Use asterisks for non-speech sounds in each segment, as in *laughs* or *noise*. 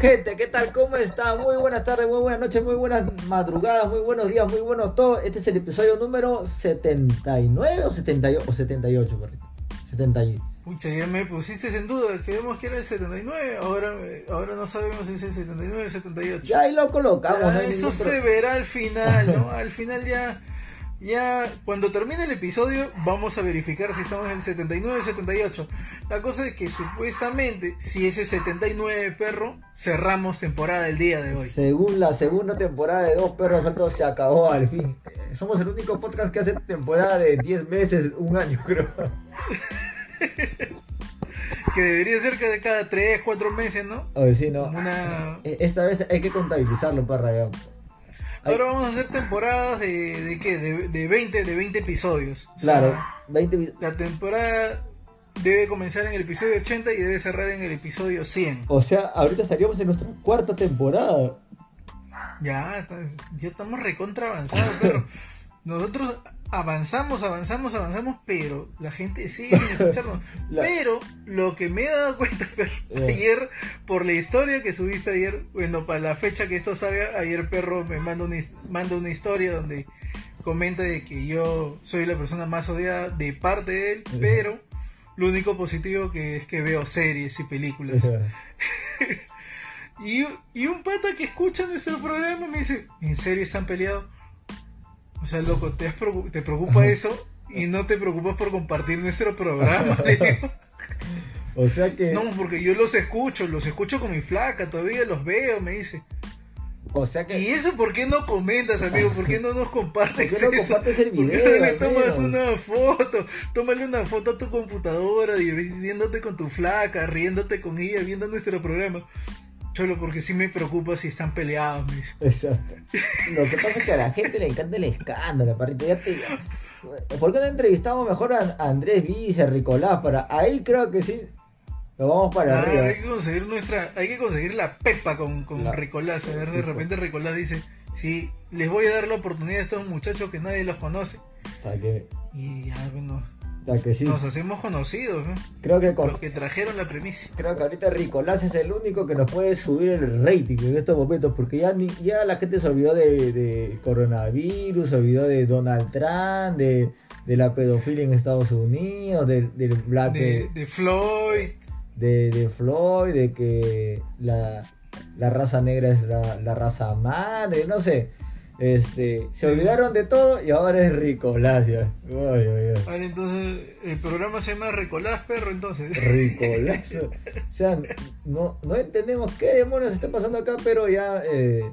Gente, ¿qué tal? ¿Cómo está? Muy buenas tardes, muy buenas noches, muy buenas madrugadas, muy buenos días, muy buenos todo. Este es el episodio número 79 o 78, o 78, perrito. 78. Pucha, ya me pusiste en duda, creemos que era el 79, ahora, ahora no sabemos si es el 79 o el 78. Ya ahí lo colocamos, Ya, no eso se verá al final, ¿no? *laughs* Al final ya, ya, cuando termine el episodio, vamos a verificar si estamos en el 79 o el 78. La cosa es que supuestamente, si es el 79, perro, cerramos temporada el día de hoy. Según la segunda temporada de Dos Perros Sueltos se acabó al fin. Eh, Somos el único podcast que hace temporada de 10 meses, un año *laughs* creo. Que debería ser cada, cada 3, 4 meses, ¿no? Ver si no. Una... Eh, Esta vez hay que contabilizarlo para ya. Ahora vamos a hacer temporadas de, de qué? De, de 20, de 20 episodios. O Claro, sea, 20 vis- La temporada debe comenzar en el episodio 80 y debe cerrar en el episodio 100. O sea, ahorita estaríamos en nuestra cuarta temporada. Ya, ya estamos recontra avanzados, pero *laughs* nosotros avanzamos, avanzamos, avanzamos, pero la gente sigue sin *laughs* escucharnos. La- Pero lo que me he dado cuenta *laughs* perro, Eh. ayer, por la historia que subiste ayer, bueno, para la fecha que esto salga, ayer perro me manda una, manda una historia donde comenta de que yo soy la persona más odiada de parte de él, pero lo único positivo que es que veo series y películas. *laughs* Y, y un pata que escucha nuestro programa me dice, ¿en serio están peleados? O sea, loco, ¿te, te preocupa eso? Y no te preocupas por compartir nuestro programa. *laughs* O sea que, no, porque yo los escucho, los escucho con mi flaca, todavía los veo, me dice. o sea que ¿Y eso por qué no comentas, amigo? ¿Por qué no nos compartes *laughs* ¿Por qué no eso? compartes el ¿Por qué video, no le tomas una foto? Tómale una foto a tu computadora, divirtiéndote con tu flaca, riéndote con ella, viendo nuestro programa. Cholo, porque sí me preocupa si están peleados, me dice. Exacto. Lo que pasa es que a la gente le encanta el escándalo, parrito. Ya te... ¿Por qué no entrevistamos mejor a Andrés Vice, a Ricolás? Para... Ahí creo que sí. Nos vamos para Ah, arriba. hay que conseguir nuestra, hay que conseguir la pepa con, con La- Ricolás. A ver, de repente Ricolás dice, sí, les voy a dar la oportunidad a estos muchachos que nadie los conoce. Sea que, Y ya, bueno, o sea que sí. nos hacemos conocidos, ¿no? Creo que con... Los que trajeron la premisa. Creo que ahorita Ricolás es el único que nos puede subir el rating en estos momentos, porque ya, ni, ya la gente se olvidó de, de coronavirus, se olvidó de Donald Trump, de, de la pedofilia en Estados Unidos, del, del black De, de Floyd, de, de Floyd, de que la, la raza negra es la, la raza madre, no sé. Este, se olvidaron de todo y ahora es Ricolás. ya. Ay, ay, ay. Vale, entonces el programa se llama Ricolás Perro, entonces. Ricolás. *laughs* O sea, no, no entendemos qué demonios está pasando acá, pero ya. eh,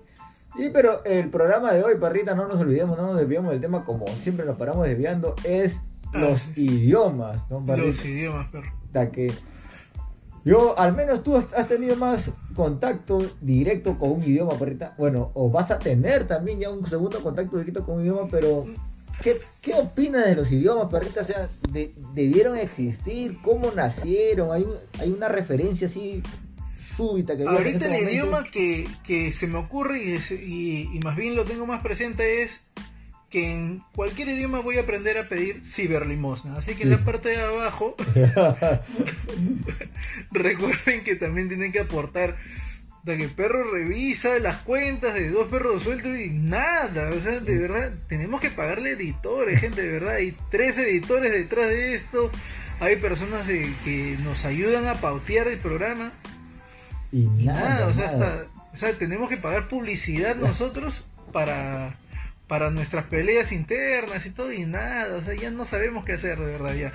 y pero el programa de hoy, parrita, no nos olvidemos, no nos desviamos del tema como siempre nos paramos desviando, es Ah, los sí. idiomas, ¿no, parrita? Los idiomas, perro. Hasta que yo, al menos tú has tenido más contacto directo con un idioma, perrita. Bueno, o vas a tener también ya un segundo contacto directo con un idioma, pero ¿qué, qué opinas de los idiomas, perrita? O sea, de- ¿debieron existir? ¿Cómo nacieron? ¿Hay, un- hay una referencia así súbita que Ahorita este el momento? idioma que, que se me ocurre y, y- y más bien lo tengo más presente es que en cualquier idioma voy a aprender a pedir ciberlimosna. Así que en la parte de abajo *laughs* recuerden que también tienen que aportar de que perro revisa las cuentas de dos perros sueltos y nada, o sea, de verdad, tenemos que pagarle editores, gente, de verdad, hay tres editores detrás de esto, hay personas de- que nos ayudan a pautear el programa. Y y nada, nada, o sea, nada. hasta, o sea, tenemos que pagar publicidad nosotros para, para nuestras peleas internas y todo y nada, o sea, ya no sabemos qué hacer de verdad ya.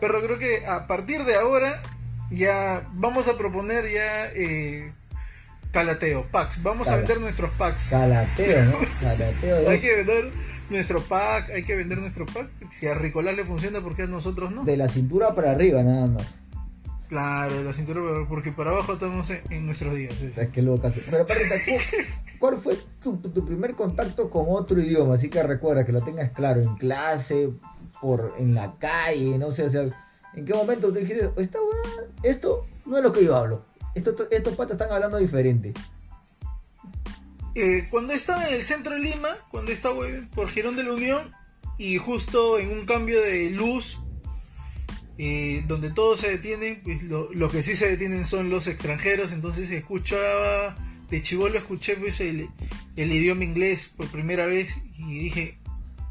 Pero creo que a partir de ahora ya vamos a proponer ya eh, calateo, packs, vamos a vender nuestros packs. Calateo, ¿no? *laughs* Calateo. Hay que vender nuestro pack, hay que vender nuestro pack. Si a Ricolás le funciona, ¿por qué a nosotros no? De la cintura para arriba, nada más. Claro, de la cintura, porque para abajo estamos en, en nuestros días. sí. O sea, *laughs* qué loca. Pero, ¿cu- ¿cuál fue tu, primer contacto con otro idioma? Así que recuerda que lo tengas claro, en clase, por en la calle, no sé, o sea, ¿en qué momento te dijiste, esta esto no es lo que yo hablo? Esto, estos patas están hablando diferente. Eh, cuando estaba en el centro de Lima, cuando estaba por Girón de la Unión, y justo en un cambio de luz, eh, donde todos se detienen, pues lo, lo que sí se detienen son los extranjeros, entonces escuchaba, de chivolo escuché pues el, el idioma inglés por primera vez y dije,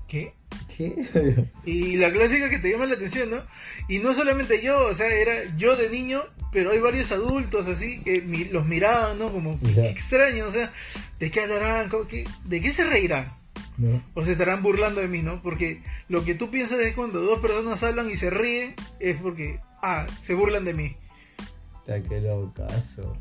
¿qué? ¿Qué? Y la clásica que te llama la atención, ¿no? Y no solamente yo, o sea, era yo de niño, pero hay varios adultos así que mi- los miraban, ¿no? Como Ya. qué extraño, o sea, ¿de qué hablarán? ¿Cómo qué- ¿De qué se reirán? ¿No? O se estarán burlando de mí, ¿no? Porque lo que tú piensas es cuando dos personas hablan y se ríen, es porque, ah, se burlan de mí. Está que locazo.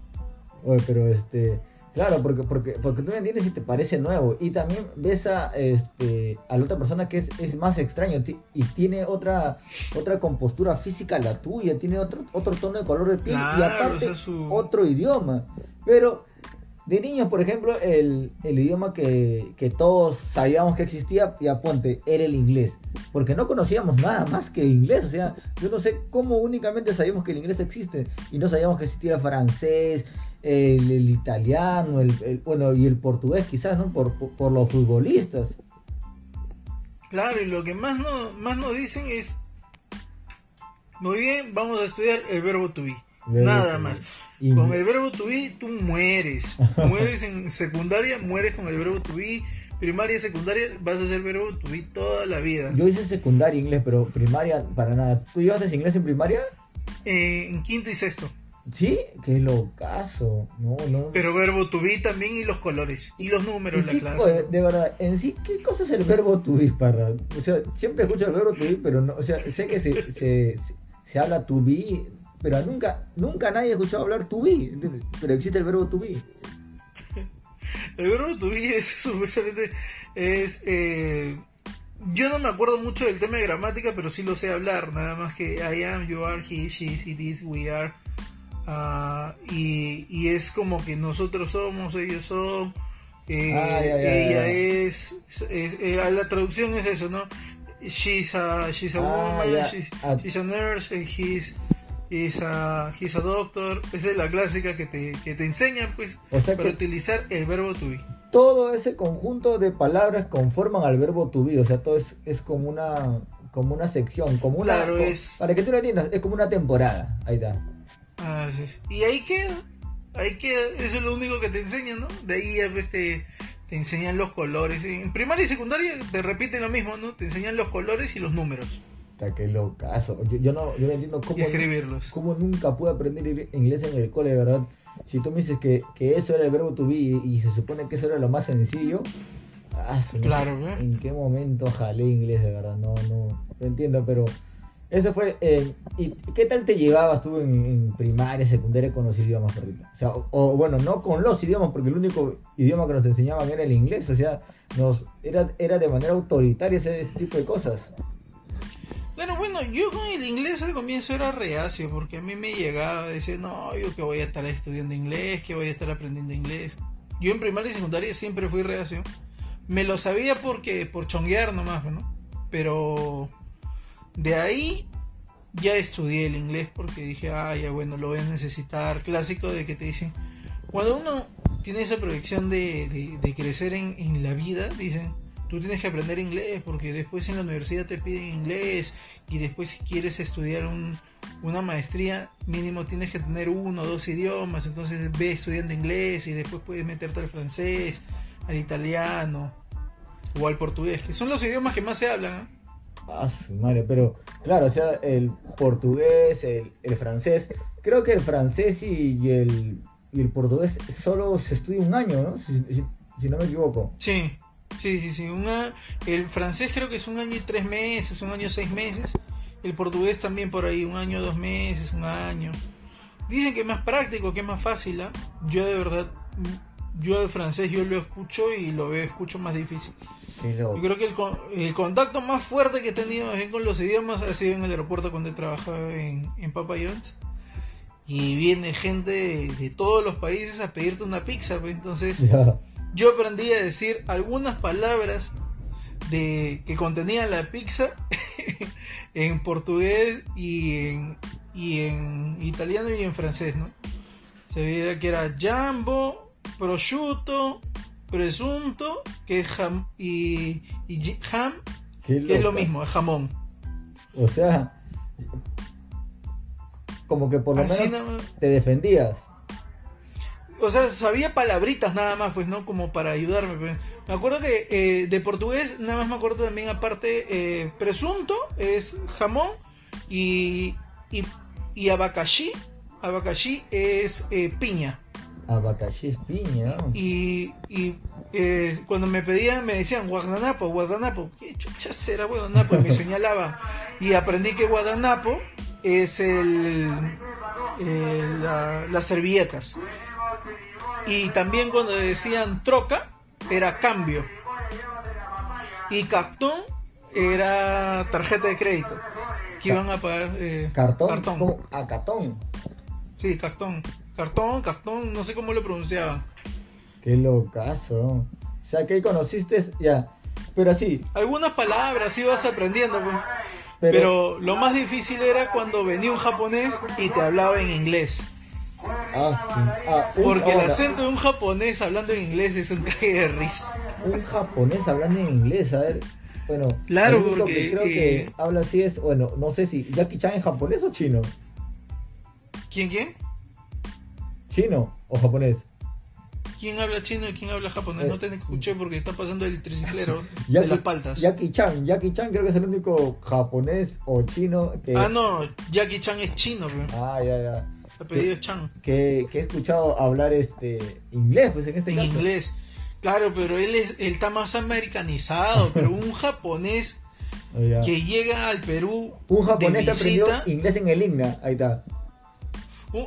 Oye, pero este. Claro, porque, porque, porque tú no entiendes si te parece nuevo. Y también ves a, este, a la otra persona que es, es más extraño y tiene otra, otra compostura física a la tuya, tiene otro, otro tono de color de piel y aparte su- otro idioma. Pero de niños, por ejemplo, el, el idioma que, que todos sabíamos que existía, ya ponte, era el inglés. Porque no conocíamos nada más que inglés. O sea, yo no sé cómo únicamente sabíamos que el inglés existe y no sabíamos que existía el francés, el, el italiano, el, el- bueno, y el portugués quizás, ¿no? Por, por, por los futbolistas. Claro, y lo que más, no, más nos dicen es, muy bien, vamos a estudiar el verbo to be. Nada más. Y- Con el verbo to be tú mueres. *laughs* Mueres en secundaria, mueres con el verbo to be. Primaria y secundaria vas a hacer verbo to be toda la vida. Yo hice secundaria inglés, pero primaria para nada. ¿Tú llevaste inglés en primaria? Eh, en quinto y sexto. Sí, qué locazo. No, no. Pero verbo to be también y los colores. Y los números ¿Y en la qué- clase. oye, de verdad, en sí, ¿qué cosa es el verbo to be, parra? O sea, siempre escucho el verbo to be, pero no, o sea, sé que se, se, se, se habla to be, pero nunca, nunca nadie ha escuchado hablar to be, ¿entiendes? Pero existe el verbo to be. El verbo to be es supuestamente es eh, yo no me acuerdo mucho del tema de gramática, pero sí lo sé hablar, nada más que I am, you are, he, she, it is, we are. Ah, y, y es como que nosotros somos, ellos son, eh, Ah, ella ya. es, es- eh, la traducción es eso, ¿no? She's a, she's a Ah, woman, she's, Ah. she's a nurse, and he's, he's a, he's a doctor. Esa es la clásica que te, que te enseñan, pues, O sea para que utilizar el verbo to be. todo ese conjunto de palabras conforman al verbo to be, o sea, todo es, es como una como una sección, como una Claro, co- es- para que tú lo entiendas, es como una temporada. Ahí está. Ah, sí. Y ahí queda. Ahí queda. Eso es lo único que te enseñan, ¿no? De ahí ya pues, te, te enseñan los colores. En primaria y secundaria te repiten lo mismo, ¿no? Te enseñan los colores y los números. Está que locazo. Yo, yo no yo no entiendo cómo escribirlos. cómo nunca pude aprender inglés en el cole, de verdad. Si tú me dices que, que eso era el verbo to be y, y se supone que eso era lo más sencillo, ah, Claro, ¿eh? ¿en qué momento jalé inglés, de verdad? No, no, no entiendo, pero eso fue... eh, ¿Y qué tal te llevabas tú en, en primaria, secundaria con los idiomas? O sea, o, bueno, no con los idiomas, porque el único idioma que nos enseñaban era el inglés, o sea, nos era, era de manera autoritaria ese, ese tipo de cosas. Claro, bueno, yo con el inglés al comienzo era reacio, porque a mí me llegaba a decir, no, yo que voy a estar estudiando inglés, que voy a estar aprendiendo inglés. Yo en primaria y secundaria siempre fui reacio. Me lo sabía porque por chonguear nomás, ¿no? Pero de ahí ya estudié el inglés porque dije, ah, ya bueno, lo voy a necesitar. Clásico de que te dicen, cuando uno tiene esa proyección de, de- crecer en, en la vida, dicen, tú tienes que aprender inglés porque después en la universidad te piden inglés y después si quieres estudiar un- una maestría, mínimo tienes que tener uno o dos idiomas, entonces ve estudiando inglés y después puedes meterte al francés, al italiano o al portugués, que son los idiomas que más se hablan. Ah, su madre, pero claro, o sea, el portugués, el, francés, creo que el francés y, el, y el portugués solo se estudia un año, ¿no? Si no me equivoco. Sí, sí, sí, sí. Una, el francés creo que es un año y tres meses, un año y seis meses. El portugués también por ahí, un año, dos meses, un año. Dicen que es más práctico, que es más fácil. ¿ah? Yo de verdad, yo el francés yo lo escucho y lo veo, escucho más difícil. Yo creo que el, el contacto más fuerte que he tenido con los idiomas ha sido en el aeropuerto cuando he trabajado en, en Papa John's. Y viene gente de, de todos los países a pedirte una pizza. pues, Entonces, Ya. yo aprendí a decir algunas palabras de que contenían la pizza *laughs* en portugués y en, y en italiano y en francés, ¿no? Se veía que era jambo, prosciutto, presunto, que es jam, y, y ham, que es lo mismo, es jamón. O sea, como que por lo Así menos te defendías. O sea, sabía palabritas nada más, pues, ¿no? Como para ayudarme. pues. Me acuerdo que eh, de portugués, nada más me acuerdo también, aparte, eh, presunto es jamón y, y, y abacaxi. Abacaxi es eh, piña. Abacaxi es piña. Y, y eh, cuando me pedían, me decían guardanapo, guardanapo. ¿Qué chucha será guardanapo? Y me *laughs* señalaba. Y aprendí que guardanapo es el, el- la- las servilletas. Y también cuando decían troca, era cambio. Y cartón era tarjeta de crédito. Que iban a pagar eh, Cartón. cartón. ¿cómo? Ah, cartón. Sí, cartón. Cartón, cartón, no sé cómo lo pronunciaban. Qué locazo. O sea, que ahí conociste ya. Pero sí, Algunas palabras ibas aprendiendo, pues. pero, pero... lo más difícil era cuando venía un japonés y te hablaba en inglés. Ah, sí. Ah, un- Porque el ahora, acento de un japonés hablando en inglés es un *laughs* cague de risa. Un japonés hablando en inglés, a ver. Bueno, Claro, el único porque, que creo eh, que habla así es, bueno, no sé si Jackie Chan es japonés o chino. ¿Quién, quién? ¿Chino o japonés? ¿Quién habla chino y quién habla japonés? Eh, No te escuché porque está pasando el triciclero *laughs* de las paltas. Jackie Chan, Jackie Chan creo que es el único japonés o chino que... Ah, no, Jackie Chan es chino, pues. Ah, ya, ya. El apellido es Chan. Que, que he escuchado hablar este inglés, pues en este En caso. inglés. Claro, pero él, es, él está más americanizado, *laughs* pero un japonés Ah, que llega al Perú Un japonés de que aprendió inglés en el IGNA, ahí está.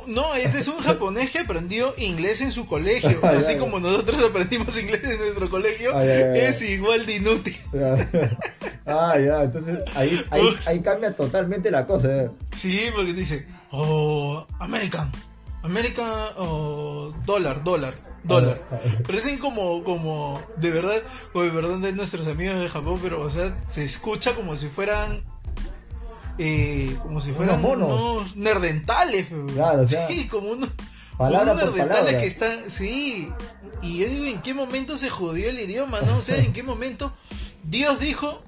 No, este es un japonés que aprendió inglés en su colegio. *laughs* Ah, Así como nosotros aprendimos inglés en nuestro colegio, Ah, es igual de inútil. *laughs* ah, ya, entonces ahí, ahí, ahí cambia totalmente la cosa. eh. Sí, porque dice, oh, American, American, oh, dólar, dólar, dólar. Ah, ah. Parecen como, como, de verdad, o de verdad de nuestros amigos de Japón, pero, o sea, se escucha como si fueran, eh, como si fueran monos. unos nerdentales. Claro, o sea, sí, como unos, Palabra unos por nerdentales que están, sí. Y yo digo, ¿en qué momento se jodió el idioma, no? O sea, ¿en qué momento Dios dijo,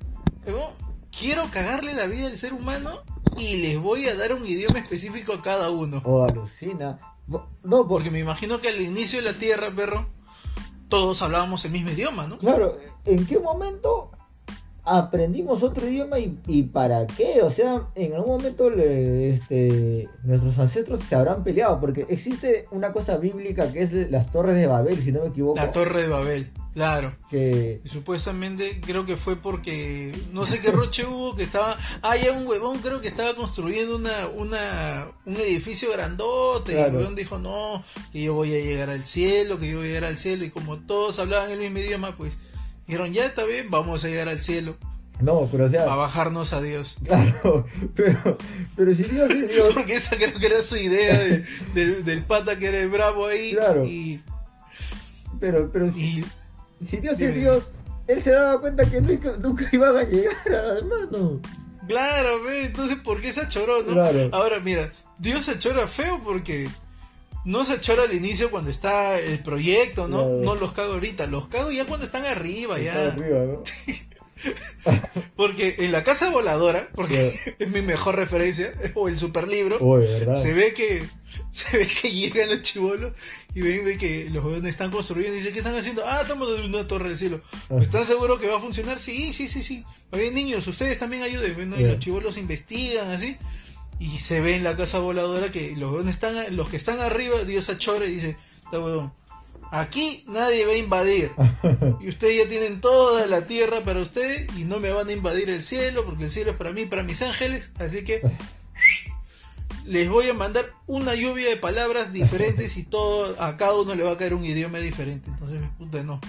"Oh, quiero cagarle la vida al ser humano y les voy a dar un idioma específico a cada uno? O alucina. Bo- No, porque, Porque me imagino que al inicio de la Tierra, perro, todos hablábamos el mismo idioma, ¿no? claro, ¿en qué momento aprendimos otro idioma y, y para qué? O sea, en algún momento le- este, nuestros ancestros se habrán peleado, porque existe una cosa bíblica que es las torres de Babel, si no me equivoco. La Torre de Babel, claro. que Y supuestamente creo que fue porque no sé qué roche hubo que estaba ah ya un huevón creo que estaba construyendo una una un edificio grandote y el huevón dijo no que yo voy a llegar al cielo que yo voy a llegar al cielo y como todos hablaban el mismo idioma pues dijeron ya está bien vamos a llegar al cielo no, pero o sea, a bajarnos a Dios *laughs* claro, pero, pero si Dios es Dios, *laughs* porque esa creo que era su idea de- del- del pata que era el bravo ahí Claro. y, pero, pero si, y si Dios es Dios, él se daba cuenta que nunca, nunca iban a llegar, además, no. Claro, ve, entonces, ¿por qué se achoró, no? Claro. Ahora, mira, Dios se achora feo porque no se achora al inicio cuando está el proyecto, ¿no? Claro. No los cago ahorita, los cago ya cuando están arriba, Está ya. arriba, ¿no? *laughs* Porque en la casa voladora, porque *laughs* es mi mejor referencia, o el super libro, Oye, ¿verdad? se ve que *laughs* se ve que llegan los chivolos y ven de que los jóvenes están construyendo y dicen, ¿qué están haciendo? Ah, estamos en una torre del cielo. ¿Están seguros que va a funcionar? Sí, sí, sí, sí. Oye, niños, ustedes también ayuden, ¿no? Y Ya. los chivolos investigan así. Y se ve en la casa voladora que los están, los que están arriba, Dios achora y dice, aquí nadie va a invadir. *laughs* Y ustedes ya tienen toda la tierra para ustedes y no me van a invadir el cielo porque el cielo es para mí, para mis ángeles. Así que *laughs* les voy a mandar una lluvia de palabras diferentes y todo a cada uno le va a caer un idioma diferente. Entonces, puta, no.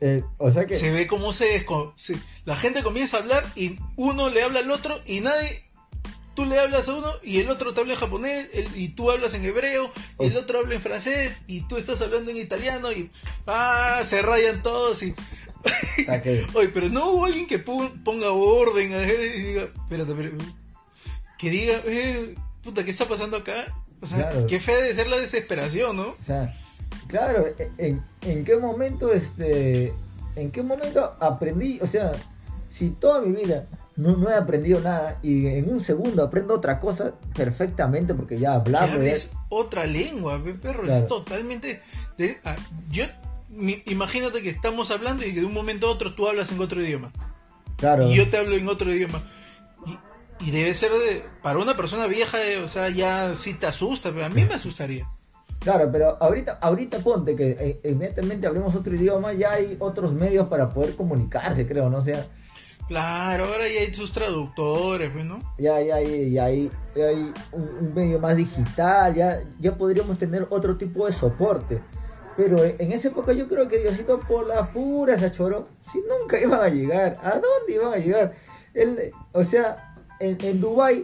Eh, o sea que, Se ve cómo se, se- la gente comienza a hablar y uno le habla al otro y nadie tú le hablas a uno y el otro te habla en japonés el- y tú hablas en hebreo y el otro habla en francés y tú estás hablando en italiano y ah se rayan todos y *laughs* pero no hubo alguien que pon- ponga orden a ver, y diga, espérate, espérate, que diga, eh, puta, ¿qué está pasando acá? O sea, Claro. qué fea de ser la desesperación, ¿no? O sea, claro, en, en qué momento, este, en qué momento aprendí, o sea, si toda mi vida no, no he aprendido nada y en un segundo aprendo otra cosa perfectamente porque ya hablamos. Es otra lengua, perro, es totalmente... Ah, yo, imagínate que estamos hablando y que de un momento a otro tú hablas en otro idioma. Claro. Y yo te hablo en otro idioma. Y, debe ser de, para una persona vieja, eh, o sea, ya sí te asusta, pero a mí me asustaría. Claro, pero ahorita, ahorita ponte que eh, inmediatamente hablemos otro idioma, ya hay otros medios para poder comunicarse, creo, ¿no? O sea, Claro, ahora ya hay sus traductores, pues, ¿no? Ya, ya, ya, hay, hay un, medio más digital, ya, ya podríamos tener otro tipo de soporte. Pero en esa época yo creo que Diosito por la pura se choró. Si nunca iban a llegar, ¿a dónde iban a llegar? El, o sea, en, en Dubai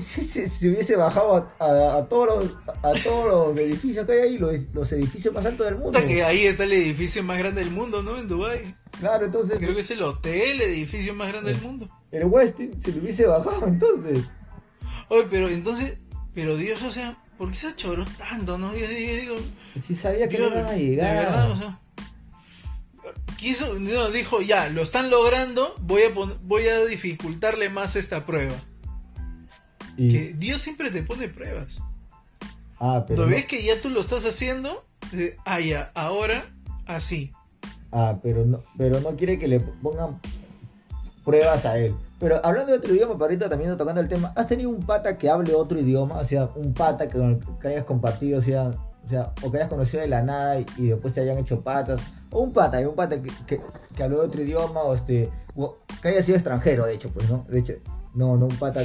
si se hubiese bajado a, todos los, a todos los edificios que hay ahí, los, edificios más altos del mundo. que ahí está el edificio más grande del mundo, ¿no? En Dubai. Claro, entonces. Creo que es el hotel, el edificio más grande del mundo. El Westin se lo hubiese bajado entonces. Oye, pero entonces, pero Dios, o sea, ¿por qué se choró tanto, no? Yo, digo. Si sabía que no iban a llegar. o sea, quiso, dijo, ya, lo están logrando, voy a, voy a dificultarle más esta prueba. Que Dios siempre te pone pruebas. Ah, pero. ¿Lo ves que ya tú lo estás haciendo? Ah, ya, ahora así. Ah, pero no, pero no quiere que le pongan pruebas a él. Pero hablando de otro idioma, ahorita también tocando el tema, ¿has tenido un pata que hable otro idioma? O sea, un pata que, que hayas compartido, o sea, o sea, o que hayas conocido de la nada y, después se hayan hecho patas. O un pata, un pata que, que, que habló de otro idioma, o este, que haya sido extranjero, de hecho, pues, ¿no? De hecho, no, no un pata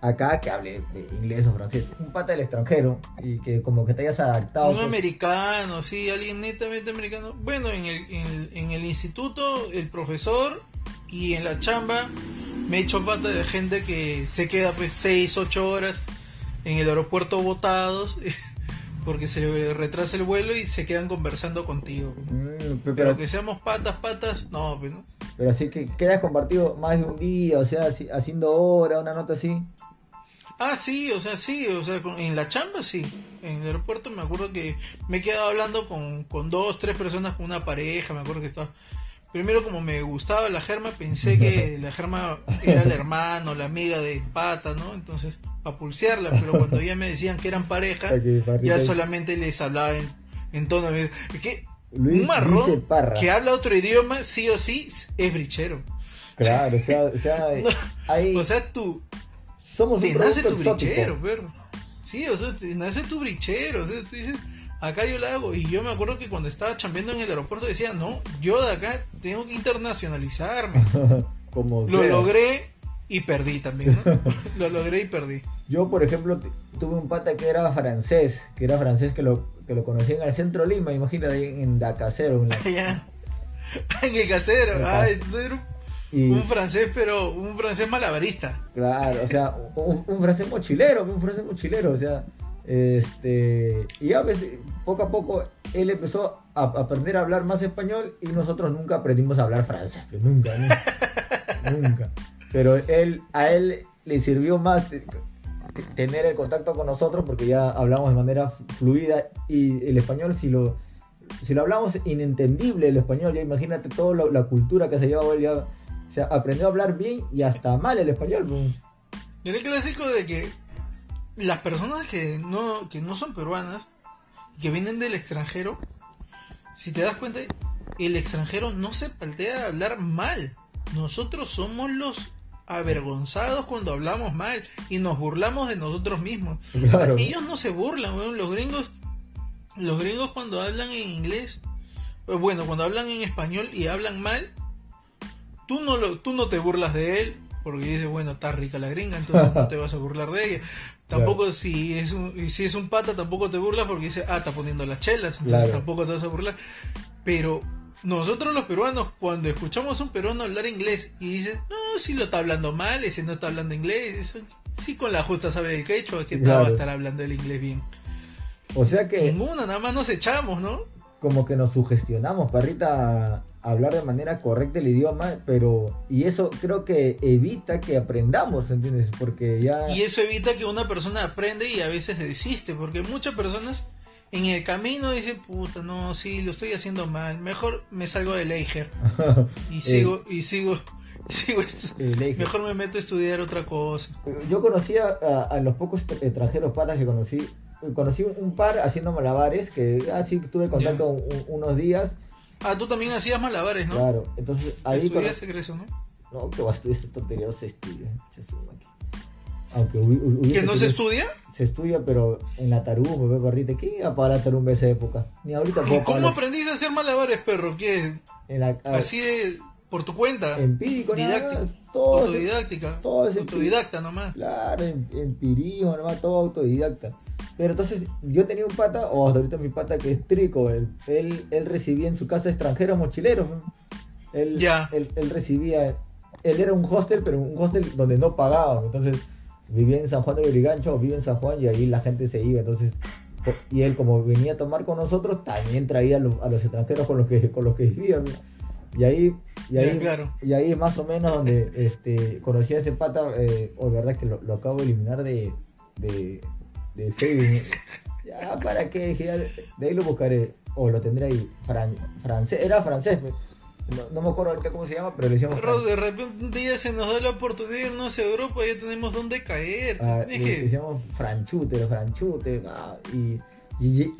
acá que hable inglés o francés, un pata del extranjero y que como que te hayas adaptado. Un pues. americano, sí, alguien netamente americano. Bueno, en el, en, el, instituto, el profesor y en la chamba me he hecho pata de gente que se queda pues 6, 8 horas en el aeropuerto botados *laughs* porque se le retrasa el vuelo y se quedan conversando contigo. Mm, pero, que seamos patas, patas, no, pues no. Pero así que quedas compartido más de un día, o sea, haciendo hora, una nota así. Ah, sí, o sea, sí, o sea, en la chamba sí. En el aeropuerto me acuerdo que me he quedado hablando con, con dos, tres personas, con una pareja, me acuerdo que estaba... Primero como me gustaba la germa, pensé que *laughs* la germa era el hermano, la amiga de pata, ¿no? Entonces, a pulsearla, pero cuando ya me decían que eran pareja, *laughs* ya solamente les hablaba en, en tono de... que un marrón que habla otro idioma, sí o sí, es brichero. Claro, o sea, o sea, *laughs* hay... o sea tú, somos te nace tu brichero, perro. Sí, o sea, te nace tu brichero. O sea, tú dices, acá yo la hago. Y yo me acuerdo que cuando estaba chambeando en el aeropuerto decía, no, yo de acá tengo que internacionalizarme. *laughs* Como Lo logré y perdí también, ¿no? *laughs* lo logré y perdí. Yo, por ejemplo, tuve un pata que era francés, que era francés que lo, que lo conocí en el centro de Lima, imagínate, en Dacasero. En, *laughs* en el casero, ay, un francés, pero un francés malabarista. Claro, o sea, un, francés mochilero, un francés mochilero, o sea, este, y a veces, poco a poco, él empezó a aprender a hablar más español y nosotros nunca aprendimos a hablar francés, que nunca, nunca, *laughs* nunca. Pero él, a él le sirvió más tener el contacto con nosotros porque ya hablamos de manera fluida y el español si lo si lo hablamos inentendible el español ya imagínate toda la, cultura que se lleva él ya o sea, aprendió a hablar bien y hasta mal el español. Y el clásico de que las personas que no, que no son peruanas, que vienen del extranjero, si te das cuenta, el extranjero no se paltea a hablar mal. Nosotros somos los avergonzados cuando hablamos mal y nos burlamos de nosotros mismos. Ellos no se burlan, los gringos, los gringos cuando hablan en inglés, bueno, cuando hablan en español y hablan mal, tú no, lo, tú no te burlas de él porque dices, bueno, está rica la gringa, entonces no te *laughs* vas a burlar de ella. Tampoco si es un, si es un pata, tampoco te burlas porque dice, ah, está poniendo las chelas, entonces tampoco te vas a burlar. Pero nosotros los peruanos, cuando escuchamos a un peruano hablar inglés y dices, no, si lo está hablando mal, ese no está hablando inglés, sí con la justa sabe el quechua que va a estar hablando el inglés bien. O sea que... Ninguna, nada más nos echamos, ¿no? Como que nos sugestionamos, parrita hablar de manera correcta el idioma, pero y eso creo que evita que aprendamos, ¿entiendes? Porque ya y eso evita que una persona aprende y a veces desiste, porque muchas personas en el camino dicen, puta, no, sí, lo estoy haciendo mal, mejor me salgo del Eiger *laughs* y sigo y sigo *laughs* Sí, estu- Y le dije, mejor me meto a estudiar otra cosa. Yo conocí a, a- a los pocos extranjeros patas que conocí. Conocí un par haciendo malabares que así tuve contacto un- unos días. Ah, tú también hacías malabares, ¿no? Claro, entonces ahí Estudiaste eso, ¿no? No, que va a estudiar esta tontería, no se estudia. Aunque ¿Que no se estudia? Se estudia, pero en la tarumba, ve barrita. ¿Quién iba a pagar la tarumba esa época? Ni ahorita ¿Y cómo pagar aprendiste a hacer malabares, perro? ¿Qué? en la, a- Así de... por tu cuenta. empírico, nada más, todo ese- Autodidáctica. todo ese- Autodidacta nomás. Claro, em- empirismo, nomás todo autodidacta. Pero entonces yo tenía un pata, o hasta ahorita mi pata que es trico, él, él, él recibía en su casa extranjeros mochileros. Él, él, él recibía, él era un hostel, pero un hostel donde no pagaban. Entonces vivía en San Juan de Lurigancho, vive en San Juan y ahí la gente se iba. Entonces, y él como venía a tomar con nosotros, también traía a los, a los extranjeros con los que, con los que vivía. Y ahí, y ahí, claro. y ahí es más o menos donde este, conocí a ese pata, eh, o verdad que lo, lo acabo de eliminar de, de, de Facebook. Ya, ¿para qué? Ya, de ahí lo buscaré, o lo tendré ahí. Fran- francés, era francés, no, no me acuerdo ahorita cómo se llama, pero le decíamos Pero de repente un día se nos da la oportunidad de irnos a Europa y ya tenemos dónde caer. Ah, le que- decíamos franchute, franchute, ah, y, y- y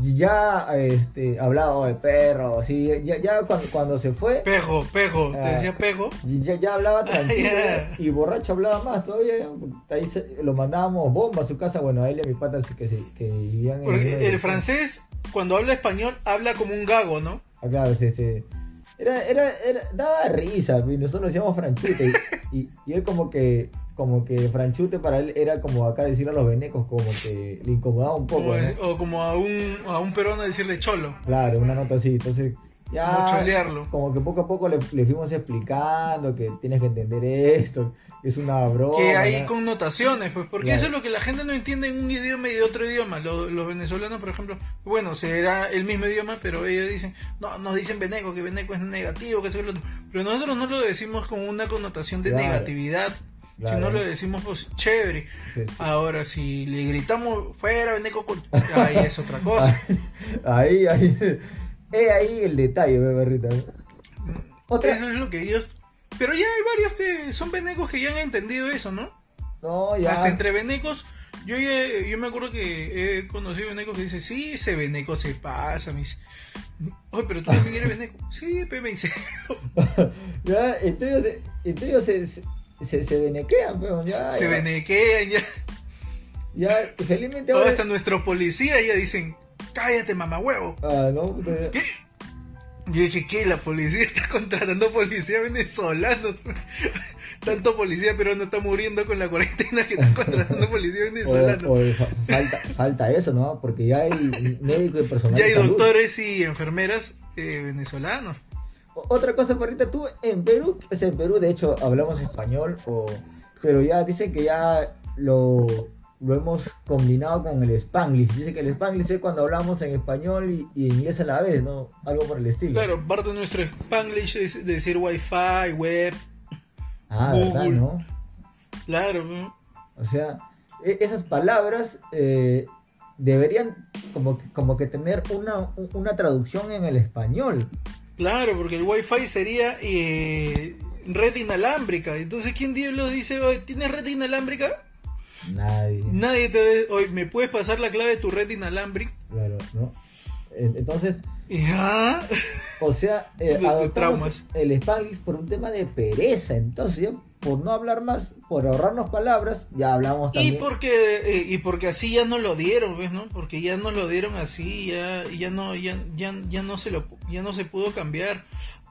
ya este, hablaba de perro, así, ya, ya cuando, cuando se fue, Pejo, pejo, te Ah. decía pejo. ya, ya hablaba *laughs* tranquilo y borracho hablaba más todavía. Ahí se- lo mandábamos bomba a su casa, bueno, a él y a mi pata sí que, se, que vivían en Porque una el francés, cuando habla español, habla como un gago, ¿no? Ah, claro, sí, sí. Era, era, era, daba risa, y nosotros lo decíamos franchute. Y, y, y él como que, como que franchute para él era como acá decir a los venecos, como que le incomodaba un poco, ¿no? O como a un, a un peruano decirle cholo. Claro, una nota así. Entonces, ya. Como que poco a poco le, le fuimos explicando que tienes que entender esto, que es una broma. Que hay ¿no? connotaciones, pues, porque Claro. eso es lo que la gente no entiende en un idioma y de otro idioma. Lo- Los, venezolanos, por ejemplo, bueno, será el mismo idioma, pero ellos dicen, no, nos dicen veneco, que veneco es negativo, que eso es lo otro. Pero nosotros no lo decimos con una connotación de Claro. negatividad, Claro. sino lo decimos, pues, chévere. Sí, sí. Ahora, si le gritamos fuera veneco, ahí es otra cosa. *laughs* Ahí, ahí. Es ahí el detalle, ve, perrita. Otra. Eso es lo que ellos... Pero ya hay varios que son venecos que ya han entendido eso, ¿no? No, ya. Hasta entre venecos, yo ya- yo me acuerdo que he conocido venecos que dicen, sí, ese veneco se pasa, me dice. Oye, pero tú también eres veneco. Sí, me dice. *laughs* Ya, entre ellos, se- entre ellos se, se, se, venequean, pero ya. se ya, venequean ya. Ya, felizmente Ahora hasta nuestros policías ya dicen, cállate, mamá huevo. Ah, no. ¿Qué? Yo dije, ¿qué? La policía *laughs* está contratando policía venezolano. *laughs* Tanto policía peruano está muriendo con la cuarentena que está *laughs* contratando policía venezolano. O- o fa- falta, falta eso, ¿no? Porque ya hay médico y personal. ya hay salud. doctores y enfermeras eh, venezolanos. Otra cosa, Perrita, tú en Perú, pues en Perú de hecho hablamos español, o, pero ya dicen que ya lo, lo hemos combinado con el Spanglish. Dice que el Spanglish es cuando hablamos en español y, y inglés a la vez, ¿no? Algo por el estilo. Claro, parte de nuestro Spanglish es decir Wi-Fi, web, Ah, ¿verdad, Google. no? claro. ¿no? O sea, e- esas palabras eh, deberían como que, como que tener una, una traducción en el español. Claro, porque el Wi-Fi sería eh, red inalámbrica. Entonces, ¿quién diablos dice, "Oye, ¿tienes red inalámbrica? Nadie. Nadie te ve, oye, ¿me puedes pasar la clave de tu red inalámbrica? Claro, ¿no? En- Entonces, o sea, eh, *laughs* adoptamos traumas. el Spanglish por un tema de pereza. Entonces, ya por no hablar más, por ahorrarnos palabras, ya hablamos Y también. porque, eh, y porque así ya no lo dieron, ¿ves, no? Porque ya no lo dieron así, ya, ya no, ya, ya, ya no se lo, ya no se pudo cambiar.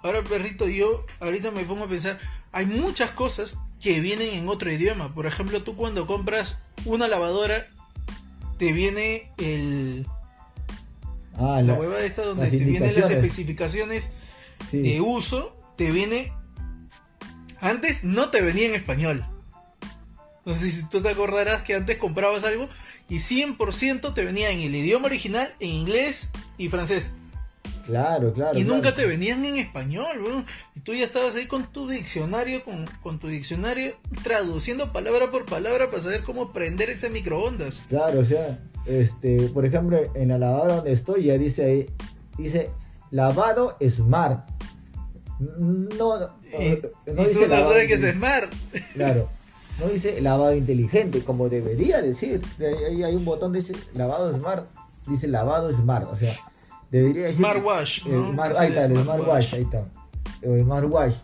Ahora, perrito, yo ahorita me pongo a pensar, hay muchas cosas que vienen en otro idioma. Por ejemplo, tú cuando compras una lavadora, te viene el, Ah, la la- hueva esta donde te vienen las especificaciones sí. de uso, te viene... Antes no te venía en español. No sé si tú te acordarás que antes comprabas algo y 100% te venía en el idioma original, en inglés y francés. Claro, claro. y claro. nunca te venían en español, weón. Y tú ya estabas ahí con tu diccionario, con, con tu diccionario, traduciendo palabra por palabra para saber cómo prender ese microondas. Claro, o sea, este, por ejemplo, en la lavadora donde estoy ya dice ahí, dice lavado smart. No, no, Y, no y dice no lavado sabes que es smart. Claro. *laughs* No dice lavado inteligente, como debería decir. Ahí hay un botón que dice lavado smart. Dice lavado smart. O sea, debería decir. Smartwatch, el ¿no? smart- Es ahí el está, el smartwatch. Ahí está. El smartwatch.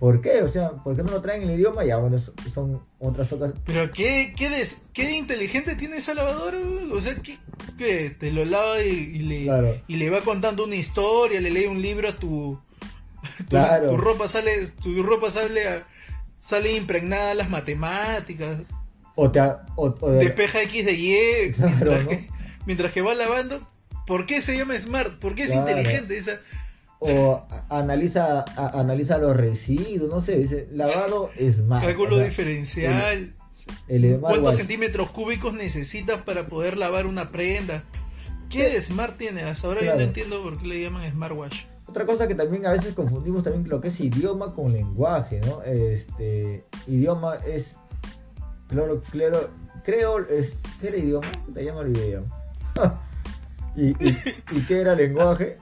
¿Por qué? O sea, ¿por qué no lo traen en el idioma? Ya, bueno, son- otras cosas. Pero qué, qué, des- qué inteligente tiene esa lavadora, o sea, que te lo lava y, y le, Claro. y le va contando una historia, le lee un libro a tu, *laughs* Claro. tu ropa sale, tu ropa sale sale impregnada a las matemáticas, O te. ha- O, o de- despeja X de Y, *laughs* Claro, mientras, ¿no? que, mientras que va lavando, ¿por qué se llama smart? ¿Por qué es Claro. inteligente esa? o analiza, a- analiza los residuos, no sé, dice lavado smart. Cálculo o sea, diferencial. El ¿Cuántos centímetros cúbicos necesitas para poder lavar una prenda? ¿Qué smart tiene? Hasta ahora yo no entiendo por qué le llaman smartwatch. Otra cosa que también a veces confundimos también lo que es idioma con lenguaje, ¿no? Este, idioma es, claro, claro, creo, es, ¿qué era idioma? Te llama el idioma. ¿Y, y, y qué era lenguaje?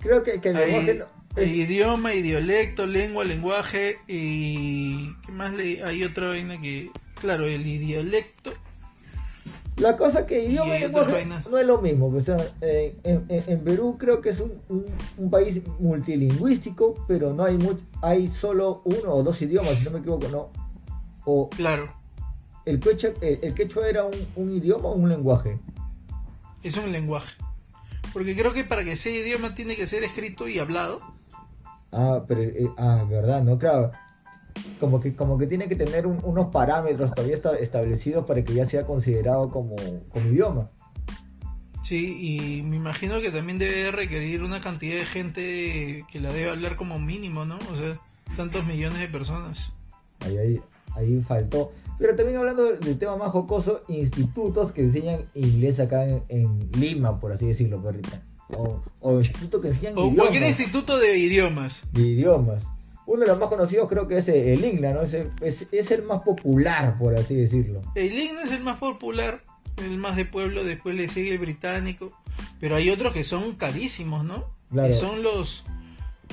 Creo que, que el lenguaje Hay, no- es- idioma, idiolecto, lengua, lenguaje y... ¿Qué más le... Hay otra vaina que... Claro, el idiolecto. La cosa que idioma Y y hay otras lenguaje vainas. no es lo mismo. O sea, eh, en, en- Perú creo que es un, un- un país multilingüístico, pero no hay mucho, hay solo uno o dos idiomas, si no me equivoco, ¿no? O, Claro, ¿El quechua, el, el quechua era un, un idioma o un lenguaje? es un lenguaje. Porque creo que para que sea idioma tiene que ser escrito y hablado. Ah, pero, eh, ah, verdad, no, claro. Como que, como que tiene que tener un- unos parámetros todavía esta- establecidos para que ya sea considerado como, como idioma. Sí, y me imagino que también debe requerir una cantidad de gente que la debe hablar como mínimo, ¿no? O sea, tantos millones de personas. Ahí, ahí, ahí faltó. Pero también hablando del, tema más jocoso, institutos que enseñan inglés acá en, en Lima, por así decirlo, perrita. O, o institutos que enseñan O idiomas. cualquier instituto de idiomas. de idiomas. Uno de los más conocidos creo que es el INGLA, ¿no? Es el, es, es el más popular, por así decirlo. El IGNA es el más popular, el más de pueblo, después le sigue el británico. Pero hay otros que son carísimos, ¿no? Claro. Que son los,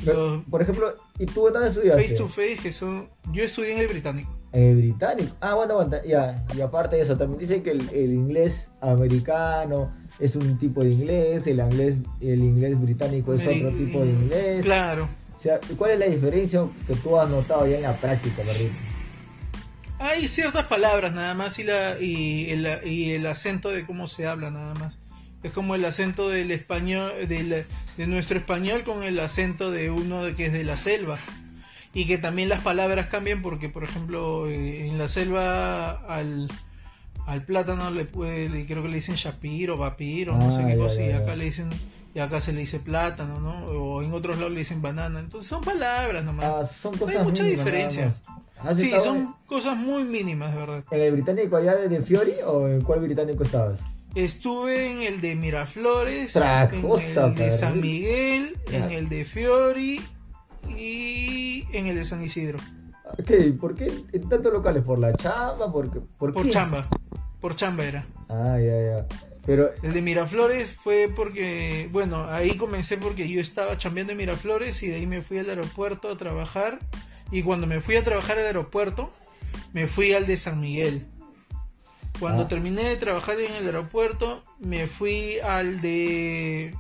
Pero, los por ejemplo, ¿y tú en dónde estudiaste? face to face, que son... Yo estudié en el británico. Eh, británico. Ah, aguanta, aguanta. Ya. Y aparte de eso, también dicen que el, el inglés americano es un tipo de inglés, el inglés, el inglés británico es otro tipo de inglés. Claro. O sea, ¿cuál es la diferencia que tú has notado ya en la práctica? Hay ciertas palabras nada más y, la, y, el, y el acento de cómo se habla nada más. Es como el acento del español, del, de nuestro español con el acento de uno que es de la selva. Y que también las palabras cambian porque, por ejemplo, eh, en la selva al, al plátano le puede, creo que le dicen shapiro, vapiro, no sé Ah, qué ya, cosa, ya, y ya. acá le dicen, y acá se le dice plátano, ¿no? O en otros lados le dicen banana. Entonces son palabras nomás. Ah, son hay cosas mucha mínimas, diferencia. más. ¿Has Sí, son cosas muy mínimas, de verdad. en el británico allá de, Fiori o en cuál británico estabas? Estuve en el de Miraflores, en el de San Miguel, en el de Fiori y en el de San Isidro. ¿Qué? ¿Por qué en tantos locales? ¿Por la chamba? ¿Por? ¿Por, Por qué? chamba. Por chamba era. Ah, ya, ya. Pero, El de Miraflores fue porque, bueno, ahí comencé porque yo estaba chambeando en Miraflores y de ahí me fui al aeropuerto a trabajar. Y cuando me fui a trabajar al aeropuerto, me fui al de San Miguel. Cuando Ah. terminé de trabajar en el aeropuerto, me fui al de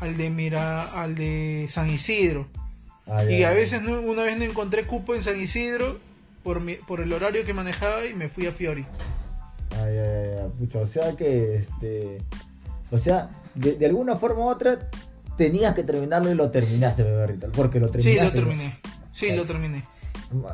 al de Mira, al de San Isidro. ah, Y a veces no- una vez no encontré cupo en San Isidro por mi- por el horario que manejaba y me fui a Fiori. Ya, ya, ya. Pucha, o sea que, este. O sea, de, de alguna forma u otra, tenías que terminarlo y lo terminaste, beberrita. Porque lo Sí, terminaste. lo terminé. Sí, lo terminé.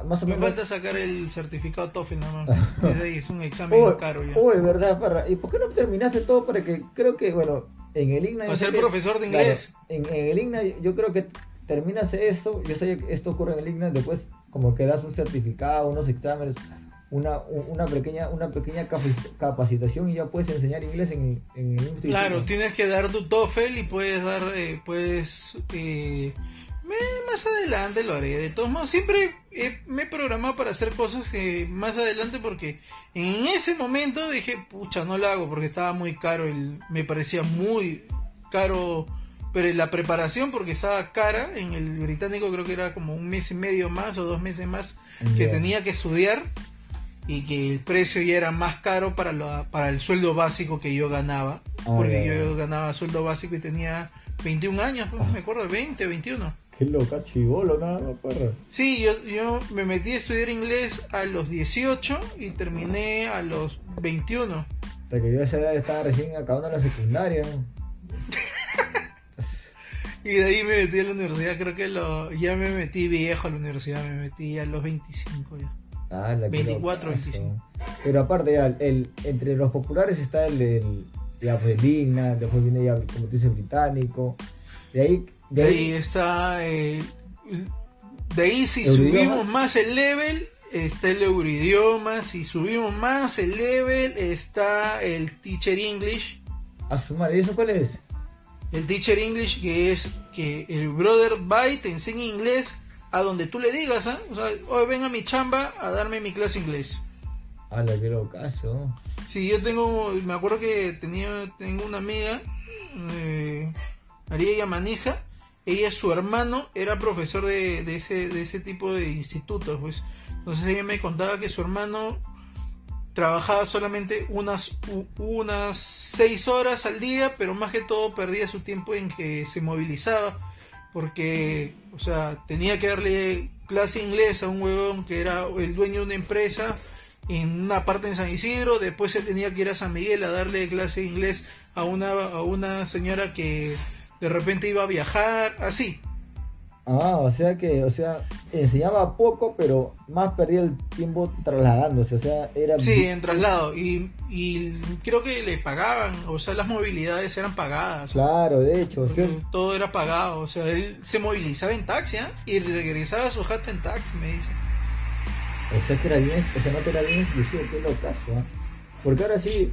Más o Me menos. falta sacar el certificado TOEFL nada más. *laughs* Es un examen Uy, caro ya. uy, verdad, Parra. ¿Y por qué no terminaste todo para que creo que, bueno, en el IGNA... Para ser que- profesor de claro, inglés. en, en el IGNA yo creo que terminas esto, yo sé que esto ocurre en el IGNA, después como que das un certificado, unos exámenes, una, un- una pequeña, una pequeña capaci- capacitación y ya puedes enseñar inglés en, en el mismo instituto. Claro, tienes que dar tu TOEFL y puedes dar, eh, puedes, eh, más adelante lo haré. De todos modos, siempre he- me he programado para hacer cosas que más adelante porque en ese momento dije, pucha, no lo hago porque estaba muy caro, el, me parecía muy caro pero la preparación porque estaba cara, en el británico creo que era como un mes y medio más o dos meses más que tenía que estudiar y que el precio ya era más caro para, lo- para el sueldo básico que yo ganaba, Ah, porque yo ganaba sueldo básico y tenía 21 años, pues, me acuerdo, 20, 21. Qué loca, chivolo, nada más, perro. Sí, yo, yo me metí a estudiar inglés a los 18 y terminé a los 21. Hasta que yo a esa edad estaba recién acabando la secundaria. *laughs* Y de ahí me metí a la universidad, creo que lo, ya me metí viejo a la universidad, me metí a los 25 ya. Ah, la que 24, locazo. 25. Pero aparte, ya, el, entre los populares está el, el ya, pues, el Igna, después viene ya, como te dice, británico. De ahí, de De ahí ahí, está eh, de ahí si subimos más el level está el Euridioma, si subimos más el level está el Teacher English, a su madre, ¿y eso cuál es? el Teacher English que es que el brother va y te enseña inglés a donde tú le digas, ¿ah? o sea, hoy ven a mi chamba a darme mi clase inglés. Ah, la que locazo. Sí, yo tengo, me acuerdo que tenía, tengo una amiga, eh, María Yamanija, ella, su hermano, era profesor de, de ese, de ese tipo de institutos, pues. Entonces ella me contaba que su hermano trabajaba solamente unas, unas seis horas al día, pero más que todo perdía su tiempo en que se movilizaba, porque, o sea, tenía que darle clase inglés a un huevón que era el dueño de una empresa en una parte en San Isidro, después él tenía que ir a San Miguel a darle clase inglés a una, a una señora que de repente iba a viajar, así. Ah, o sea que, o sea, enseñaba poco, pero más perdía el tiempo trasladándose, o sea, era... Sí, en traslado. Y, y creo que le pagaban, o sea, las movilidades eran pagadas. Claro, de hecho, Porque sí, todo era pagado, o sea, él se movilizaba en taxi ¿ah? y regresaba a su jato en taxi, me dice. o sea que era bien, o sea, no que era bien exclusivo, qué locazo, ¿ah? Porque ahora sí,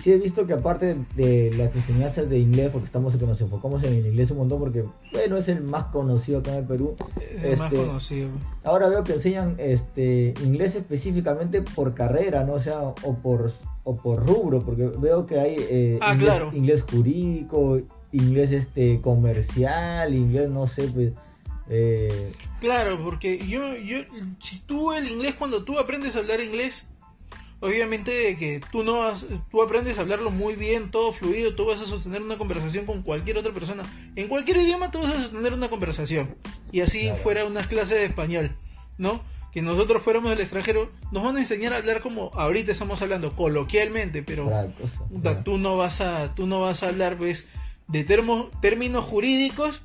sí he visto que aparte de las enseñanzas de inglés, porque estamos que nos enfocamos en el inglés un montón, porque, bueno, es el más conocido acá en el Perú, Es más Este, conocido. Ahora veo que enseñan este inglés específicamente por carrera, ¿no? O sea, o por, o por rubro, porque veo que hay eh, Ah, inglés, claro. inglés jurídico, inglés este comercial, inglés, no sé, pues... eh, Claro, porque yo, yo, si tú el inglés, cuando tú aprendes a hablar inglés, obviamente que tú no vas, tú aprendes a hablarlo muy bien, todo fluido, tú vas a sostener una conversación con cualquier otra persona. En cualquier idioma tú vas a sostener una conversación. Y así Claro. fuera unas clases de español, ¿no? Que nosotros fuéramos del extranjero, nos van a enseñar a hablar como ahorita estamos hablando, coloquialmente, pero cosa, tú no vas a, tú no vas a hablar, pues, de termo- términos jurídicos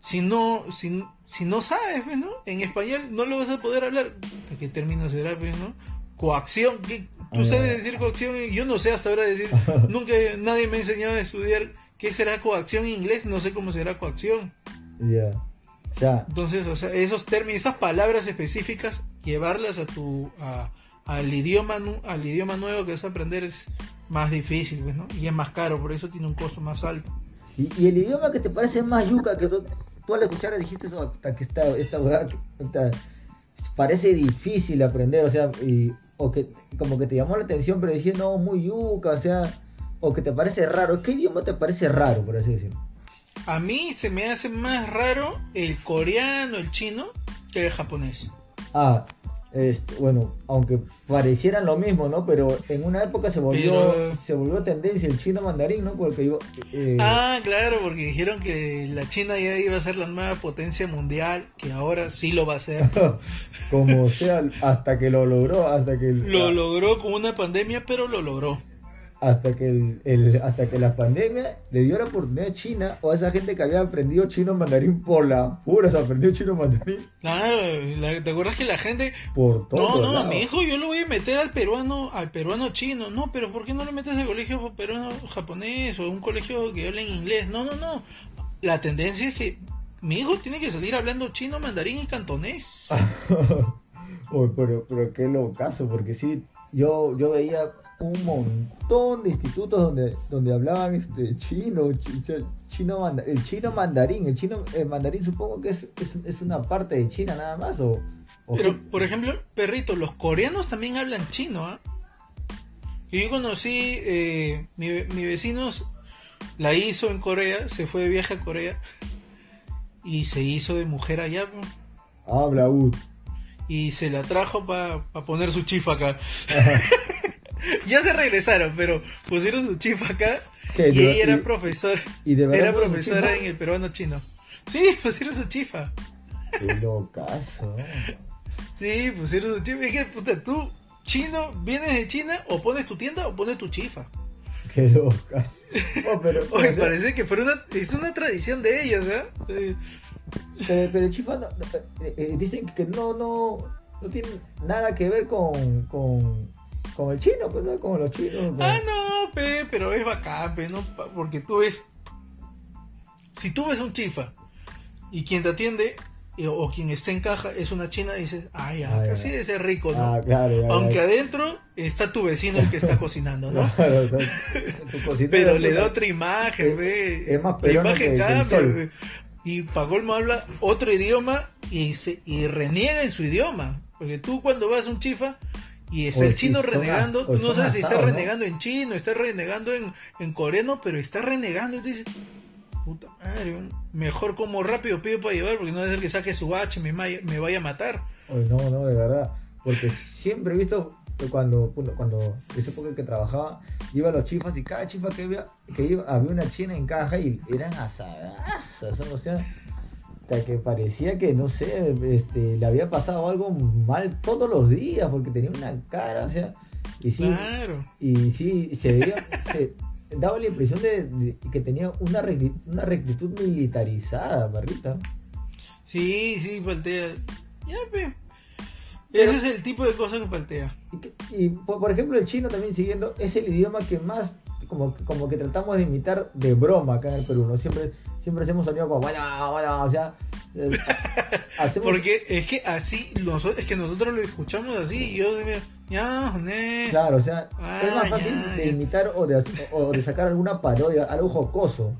si no, si, si no sabes, pues, ¿no? En español no lo vas a poder hablar. ¿Qué término será, pues, no? Coacción, ¿qué? ¿tú Ah, sabes decir coacción? Yo no sé hasta ahora decir, *laughs* nunca nadie me ha enseñado a estudiar qué será coacción en inglés, no sé cómo será coacción. Ya. Sea, Entonces, o sea, esos términos, esas palabras específicas, llevarlas a tu, a- al idioma, al idioma nuevo que vas a aprender es más difícil, pues, ¿no? Y es más caro, por eso tiene un costo más alto. y, y el idioma que te parece más yuca que tú, tú al escuchar dijiste eso, puta, que esta, esta que, puta, parece difícil aprender, o sea, y- o que como que te llamó la atención, pero dije, no, muy yuca, o sea, o que te parece raro. ¿Qué idioma te parece raro, por así decirlo? A mí se me hace más raro el coreano, el chino, que el japonés. Ah, este, bueno, aunque parecieran lo mismo, ¿no? Pero en una época se volvió, Pero- se volvió tendencia el chino mandarín, ¿no? Porque yo... eh, Ah, claro, porque dijeron que la China ya iba a ser la nueva potencia mundial, que ahora sí lo va a ser. *laughs* como sea, hasta que lo logró, hasta que... Lo logró con una pandemia, pero lo logró. Hasta que el, el- hasta que la pandemia le dio la oportunidad a China o a esa gente que había aprendido chino mandarín por la pura, se aprendió chino mandarín Claro, la- ¿te acuerdas que la gente por todo. No, no, mi hijo yo lo voy a meter al peruano, al peruano chino. No, pero ¿por qué no lo metes al colegio peruano japonés o un colegio que hable en inglés? No, no, no. La tendencia es que mi hijo tiene que salir hablando chino, mandarín y cantonés. *laughs* pero, pero qué locazo, porque sí, yo, yo veía un montón de institutos donde, donde hablaban este chino, chi- chi- chino manda- el chino mandarín, el chino el mandarín supongo que es, es, es una parte de China nada más o, o Pero, qué? por ejemplo, perrito, los coreanos también hablan chino, ¿ah? Y yo conocí, eh, mi, mi vecinos, la hizo en Corea, se fue de viaje a Corea y se hizo de mujer allá. Habla, Ud. y se la trajo para poner su chifa acá. *laughs* *laughs* ya se regresaron, pero pusieron su chifa acá ¿Qué, y ella era y- profesora, y de verdad era profesora en el peruano chino. Sí, pusieron su chifa. Qué locazo. Sí, pusieron su chifa. Es que, puta, tú, chino, vienes de China o pones tu tienda o pones tu chifa. Qué locazo. Oh, pero, *laughs* Oye, o sea, parece que fuera una, es una tradición de ellos, ¿eh? Eh, pero- pero el chifa no- eh, eh, dicen que no, no, no tiene nada que ver con, con, con el chino, pues no con los chinos. con- Ah, no, pe, pero es bacán, pe, ¿no? Porque tú ves. Si tú ves un chifa y quien te atiende eh, o quien está en caja es una china, dices, ay, Ah, así de ser rico, ¿no? Ah, claro, ya, ya. Aunque adentro está tu vecino el que está cocinando, ¿no? *laughs* Claro, claro. *laughs* Tu cocinero, Pero le da otra imagen, Es- ve. es más La imagen cambia. Y Pagolmo habla otro idioma y, se, y reniega en su idioma. Porque tú cuando vas a un chifa y está el chino renegando, tú no sabes si está renegando en chino, está renegando en, en coreano, pero está renegando y tú dices, puta madre, mejor como rápido pido para llevar porque no es el que saque su H me, me vaya a matar. Oye, no, no, de verdad. Porque siempre he visto que cuando, cuando, esa época que trabajaba, iba a los chifas y cada chifa que había, que iba, había una china en caja y eran asadazas, o sea, hasta que parecía que, no sé, este, le había pasado algo mal todos los días porque tenía una cara, o sea, y sí, Claro. y sí, se veía, se daba la impresión de, de que tenía una, recti- una rectitud militarizada, Marrita. Sí, sí, paltea. Ya, pe. Ese es el tipo de cosas que paltea. Y, y, por, por ejemplo, el chino también siguiendo es el idioma que más como, como que tratamos de imitar de broma acá en el Perú, ¿no? Siempre, siempre hacemos sonido como vaya, vaya, o sea, eh, *laughs* hacemos, Porque es que así, noso- es que nosotros lo escuchamos así y yo digo, ya, claro, o sea, Ah, es más fácil ya, de imitar o de, hacer- o de sacar alguna parodia, algo jocoso.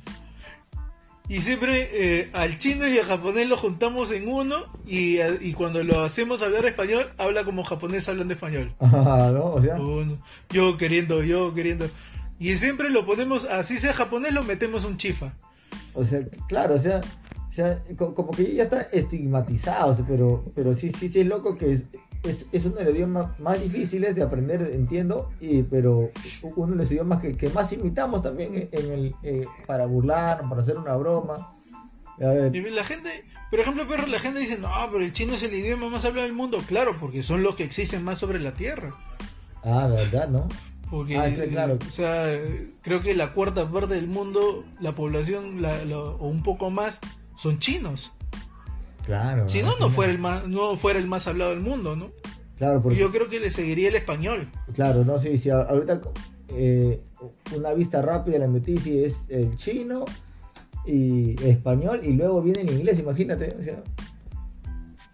Y siempre eh, al chino y al japonés lo juntamos en uno y, y cuando lo hacemos hablar español, habla como japonés hablando español. Ajá, *laughs* ¿no? O sea, Uno, yo queriendo, yo queriendo. Y siempre lo ponemos, así sea japonés, lo metemos un chifa. O sea, claro, o sea, o sea, co- como que ya está estigmatizado, pero, pero sí, sí, sí es loco que es, es, es uno de los idiomas más difíciles de aprender, entiendo, y, pero uno de los idiomas que, que más imitamos también en en el, eh, para burlarnos, para hacer una broma. A ver, Y la gente, por ejemplo, perro, la gente dice, no, pero el chino es el idioma más hablado del mundo. Claro, porque son los que existen más sobre la Tierra. ah, ¿verdad, no? Porque, Ah, claro. o sea, creo que la cuarta parte del mundo, la población, la- o un poco más, son chinos. Claro. Si no, no fuera el más, no fuera el más hablado del mundo, ¿no? Claro, porque, Yo creo que le seguiría el español. claro, no sé, si a- ahorita eh, una vista rápida la metí, si es el chino y español, y luego viene el inglés, imagínate, o sea,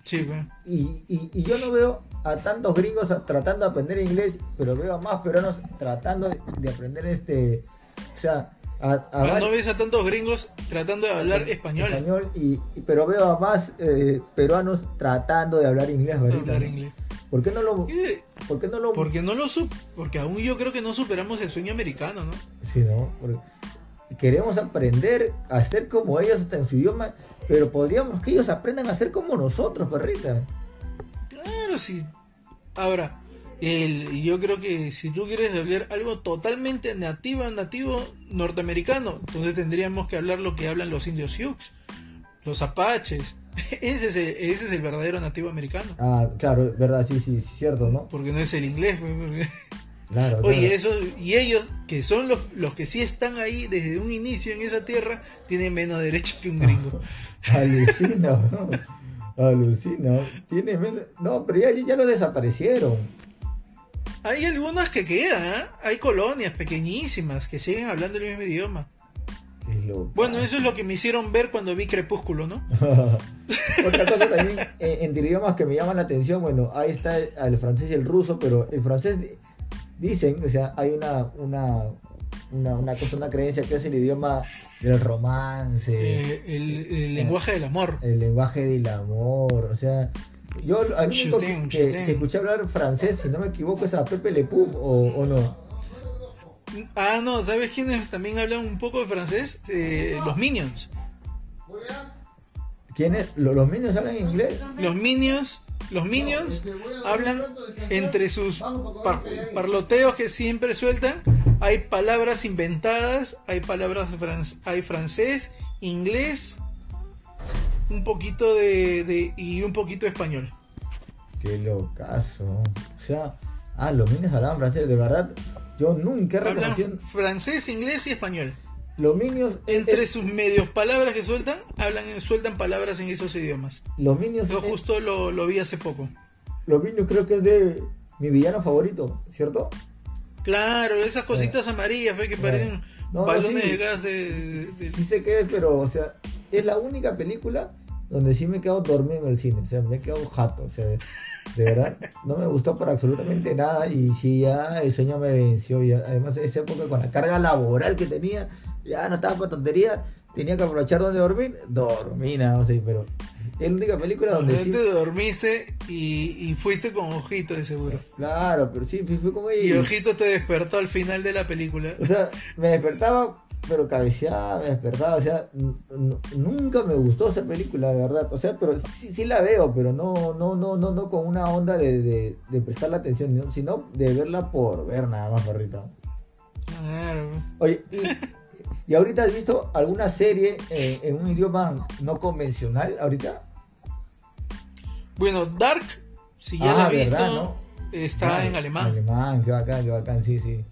Sí. Y, y, y yo no veo a tantos gringos tratando de aprender inglés, pero veo a más peruanos tratando de, de aprender este, o sea, a, a Ah, vari- no ves a tantos gringos tratando de hablar español. y, y- pero veo a más eh, peruanos tratando de hablar inglés ahorita. Hablar. ¿Por qué no lo, Y- por qué no lo, Porque no lo sup porque aún yo creo que no superamos el sueño americano, ¿no? Sí, ¿no? Porque queremos aprender a ser como ellos hasta en su idioma, pero podríamos que ellos aprendan a ser como nosotros, perrita. Claro, sí. Ahora, el, yo creo que si tú quieres hablar algo totalmente nativo, nativo norteamericano, entonces tendríamos que hablar lo que hablan los indios Sioux, los apaches. *laughs* Ese es el, ese es el verdadero nativo americano. Ah, claro, verdad, sí, sí, cierto, ¿no? Porque no es el inglés. pues, porque- Claro. Oye, claro. eso, y ellos, que son los, los que sí están ahí desde un inicio en esa tierra, tienen menos derecho que un gringo. *laughs* Alucina, ¿no? Alucina. Tiene menos... No, pero ya, ya lo desaparecieron. Hay algunas que quedan, ¿ah? hay colonias pequeñísimas que siguen hablando el mismo idioma. Bueno, eso es lo que me hicieron ver cuando vi Crepúsculo, ¿no? *laughs* Otra cosa también, eh, entre idiomas que me llaman la atención, bueno, ahí está el, el francés y el ruso, pero el francés, di- dicen, o sea, hay una, una, una, una cosa, una creencia que es el idioma del romance, Eh, el, el lenguaje del amor. el lenguaje del amor, o sea, yo al único que, que- escuché hablar francés, si no me equivoco, es a Pepe Le Pew, o, o no. Ah, no, ¿sabes quiénes también hablan un poco de francés? Eh, los Minions. ¿Quiénes? ¿Lo- ¿Los niños hablan inglés? Los Minions, los Minions hablan entre sus par- parloteos que siempre sueltan. Hay palabras inventadas, hay palabras de fran- hay francés, inglés, un poquito de, de- y un poquito de español. Qué locazo. O sea, ah, los niños hablaban francés, de verdad. Yo nunca he reconocido. francés, inglés y español. Los Minions. eh, Entre eh, sus medios palabras que sueltan, hablan, sueltan palabras en esos idiomas. los Minions. Yo eh, justo lo, lo vi hace poco. los Minions creo que es de mi villano favorito, ¿cierto? Claro, esas cositas amarillas ve, que parecen No, balones sí. de gas. Sí sé qué es, pero, o sea, es la única película donde sí me he quedado dormido en el cine. O sea, me he quedado jato. O sea, de, de verdad, no me gustó para absolutamente nada. Y sí, ya el sueño me venció. Y además, esa época con la carga laboral que tenía, ya no estaba para tonterías. Tenía que aprovechar donde dormir. Dormí, nada, o sea, pero es la única película donde Donde sí. te dormiste y, y fuiste con Ojito de seguro. Claro, pero sí, fui, fui con ella. Y Ojito te despertó al final de la película. O sea, me despertaba, pero cabeceaba, me despertaba. O sea, nunca me gustó esa película, de verdad. O sea, pero sí, sí la veo, pero no, no, no, no, no con una onda de, de, de prestarle atención, ¿no? sino de verla por ver nada más, perrito. Claro. Oye, y, y ahorita has visto alguna serie eh, en un idioma no convencional ahorita? Bueno, Dark, si ya Ah, la has visto, ¿verdad, no? está Ah, en alemán. Alemán, qué bacán, qué bacán, sí, sí.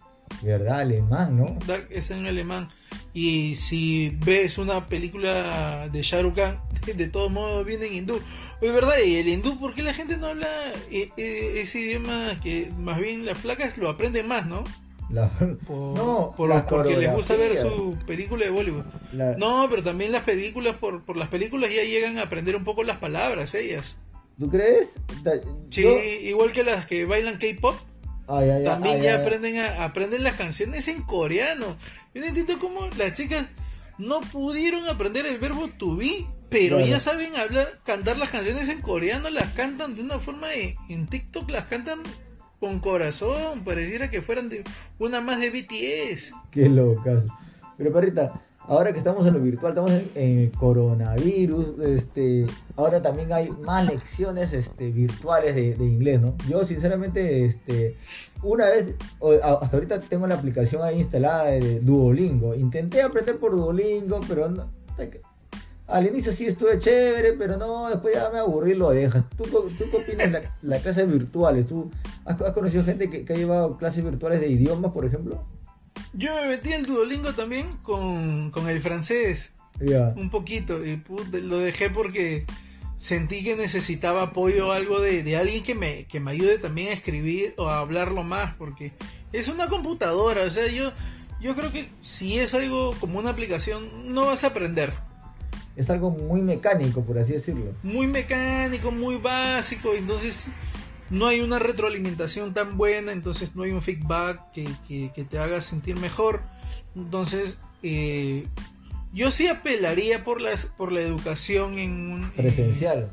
¿Verdad? Alemán, ¿no? Dark es en alemán. Y si ves una película de Shah Rukh Khan, *laughs* de todos modos viene en hindú. Es verdad, y el hindú, ¿por qué la gente no habla eh, eh, ese idioma que más bien las flacas lo aprenden más, ¿no? La- Por, *laughs* no, por- la porque les gusta ver su película de Bollywood. La- No, pero también las películas, por, por las películas ya llegan a aprender un poco las palabras ellas. ¿Tú crees? Sí, yo- igual que las que bailan K-pop, también ya aprenden a aprenden las canciones en coreano. Yo no entiendo cómo las chicas no pudieron aprender el verbo to be, pero ya saben hablar, cantar las canciones en coreano, las cantan de una forma de, en TikTok las cantan con corazón, pareciera que fueran de una más de BTS. Qué locas. Pero perrita, ahora que estamos en lo virtual, estamos en, en coronavirus, este, ahora también hay más lecciones este, virtuales de, inglés, ¿no? Yo sinceramente, este, una vez, hasta ahorita tengo la aplicación ahí instalada de Duolingo. Intenté aprender por Duolingo, pero no, al inicio sí estuve chévere, pero no, después ya me aburrí y lo dejas. ¿Tú, tú qué opinas de la, la clases virtuales? ¿Tú has, conocido gente que ha llevado clases virtuales de idiomas, por ejemplo? Yo me metí en Duolingo también con, con el francés, Ya. un poquito, y lo dejé porque sentí que necesitaba apoyo o algo de, de alguien que me, que me ayude también a escribir o a hablarlo más, porque es una computadora, o sea, yo, yo creo que si es algo como una aplicación, no vas a aprender. Es algo muy mecánico, por así decirlo. Muy mecánico, muy básico, entonces no hay una retroalimentación tan buena, entonces no hay un feedback que, que- que te haga sentir mejor. Entonces, eh, yo sí apelaría por, las, por la educación en un, Presencial.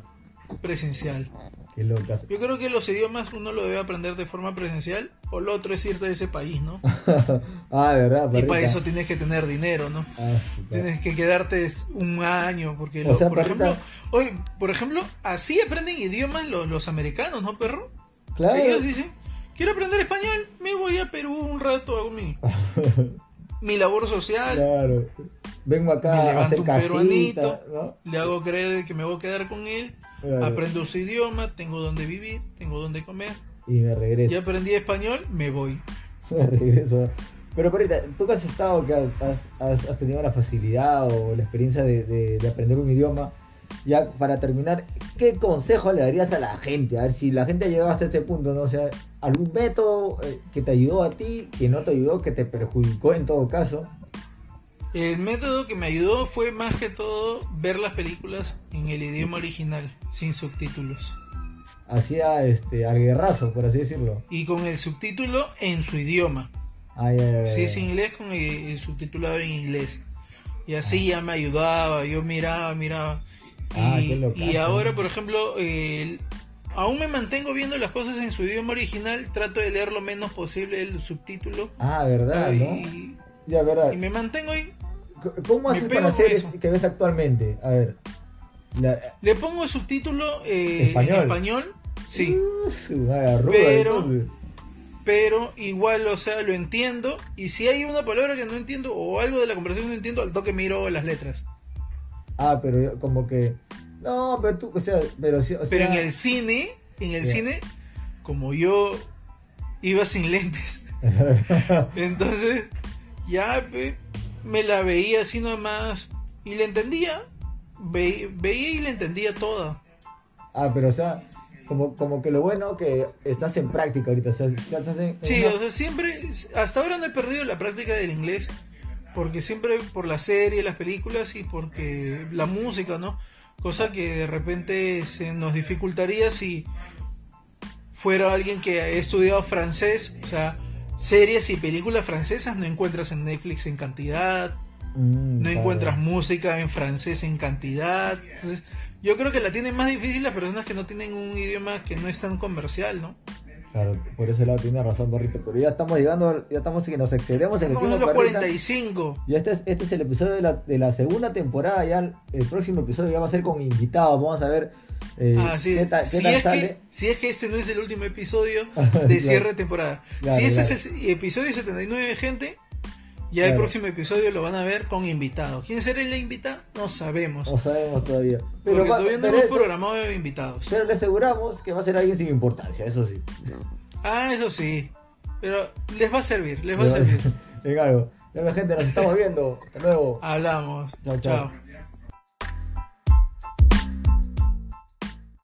en presencial. Qué locas. Yo creo que los idiomas uno lo debe aprender de forma presencial, o lo otro es irte de ese país, ¿no? *laughs* ah, de verdad, Y para eso tienes que tener dinero, ¿no? Ah, sí, claro. Tienes que quedarte un año, porque, O lo- sea, por perrita- ejemplo, hoy, por ejemplo, así aprenden idiomas los, los americanos, ¿no, perro? Claro. Ellos dicen, quiero aprender español, me voy a Perú un rato, hago mi, *laughs* mi labor social, claro. Vengo Me acá a hacer un casita, peruanito. ¿no? le hago creer que me voy a quedar con él, Claro. aprendo su idioma, tengo donde vivir, tengo donde comer, Y me regreso. ya aprendí español, me voy. *laughs* Me regreso. Pero perrita, tú que has estado, que has, has- has- has tenido la facilidad o la experiencia de, de- de aprender un idioma, ya para terminar, ¿qué consejo le darías a la gente? A ver si la gente ha llegado hasta este punto, ¿no? O sea, algún método eh, que te ayudó a ti, que no te ayudó, que te perjudicó en todo caso. El método que me ayudó fue más que todo ver las películas en el idioma original, sin subtítulos. Hacía este, al guerrazo, por así decirlo. Y con el subtítulo en su idioma. Ay, ay, ay, Si es inglés, con el, el subtitulado en inglés. Y así ya me ayudaba, yo miraba, miraba. Y, Ah, qué locazo. y ahora, por ejemplo, aún me mantengo viendo las cosas en su idioma original, trato de leer lo menos posible el subtítulo. Ah, verdad, ¿no? Y, Ya, verdad. y me mantengo ahí. ¿Cómo haces para hacer eso. que ves actualmente? A ver. La- Le pongo el subtítulo eh, Español. en español, sí, Uh, Pero- entonces. pero igual, o sea, lo entiendo. Y si hay una palabra que no entiendo o algo de la conversación que no entiendo, al toque miro las letras. Ah, pero yo como que. No, pero tú, o sea, pero o sea. Pero en el cine, en el cine, como yo iba sin lentes, *laughs* entonces ya pe, me la veía así nomás y la entendía. Ve- veía y la entendía toda. ah, pero o sea, como, como que lo bueno que estás en práctica ahorita, o sea, ya estás en. en Sí, una- o sea, siempre, hasta ahora no he perdido la práctica del inglés, porque siempre por la serie, las películas y porque la música, ¿no? Cosa que de repente se nos dificultaría si fuera alguien que ha estudiado francés, o sea, series y películas francesas no encuentras en Netflix en cantidad, Mm, no claro. encuentras música en francés en cantidad. Entonces, yo creo que la tienen más difícil las personas que no tienen un idioma que no es tan comercial, ¿no? Claro, por ese lado tiene razón, Borrito. Pero ya estamos llegando, ya estamos que nos excedemos en el tiempo. los Perrita. 45. Ya este es, este es el episodio de la, de la segunda temporada. Ya el, el próximo episodio ya va a ser con invitados. Vamos a ver eh, Ah, sí. qué tal, qué si, es sale. que, si es que este no es el último episodio *laughs* de cierre de temporada. Claro, si este claro. es el episodio 79, gente, ya el próximo episodio lo van a ver con invitados. ¿Quién será el invitado? No sabemos. No sabemos todavía. Pero, porque va- todavía no hemos programado de invitados. pero le aseguramos que va a ser alguien sin importancia, eso sí. Ah, eso sí. Pero les va a servir, les va a servir. *laughs* Algo. Ya, gente, nos estamos viendo. Hasta luego. Hablamos. Chao. chao.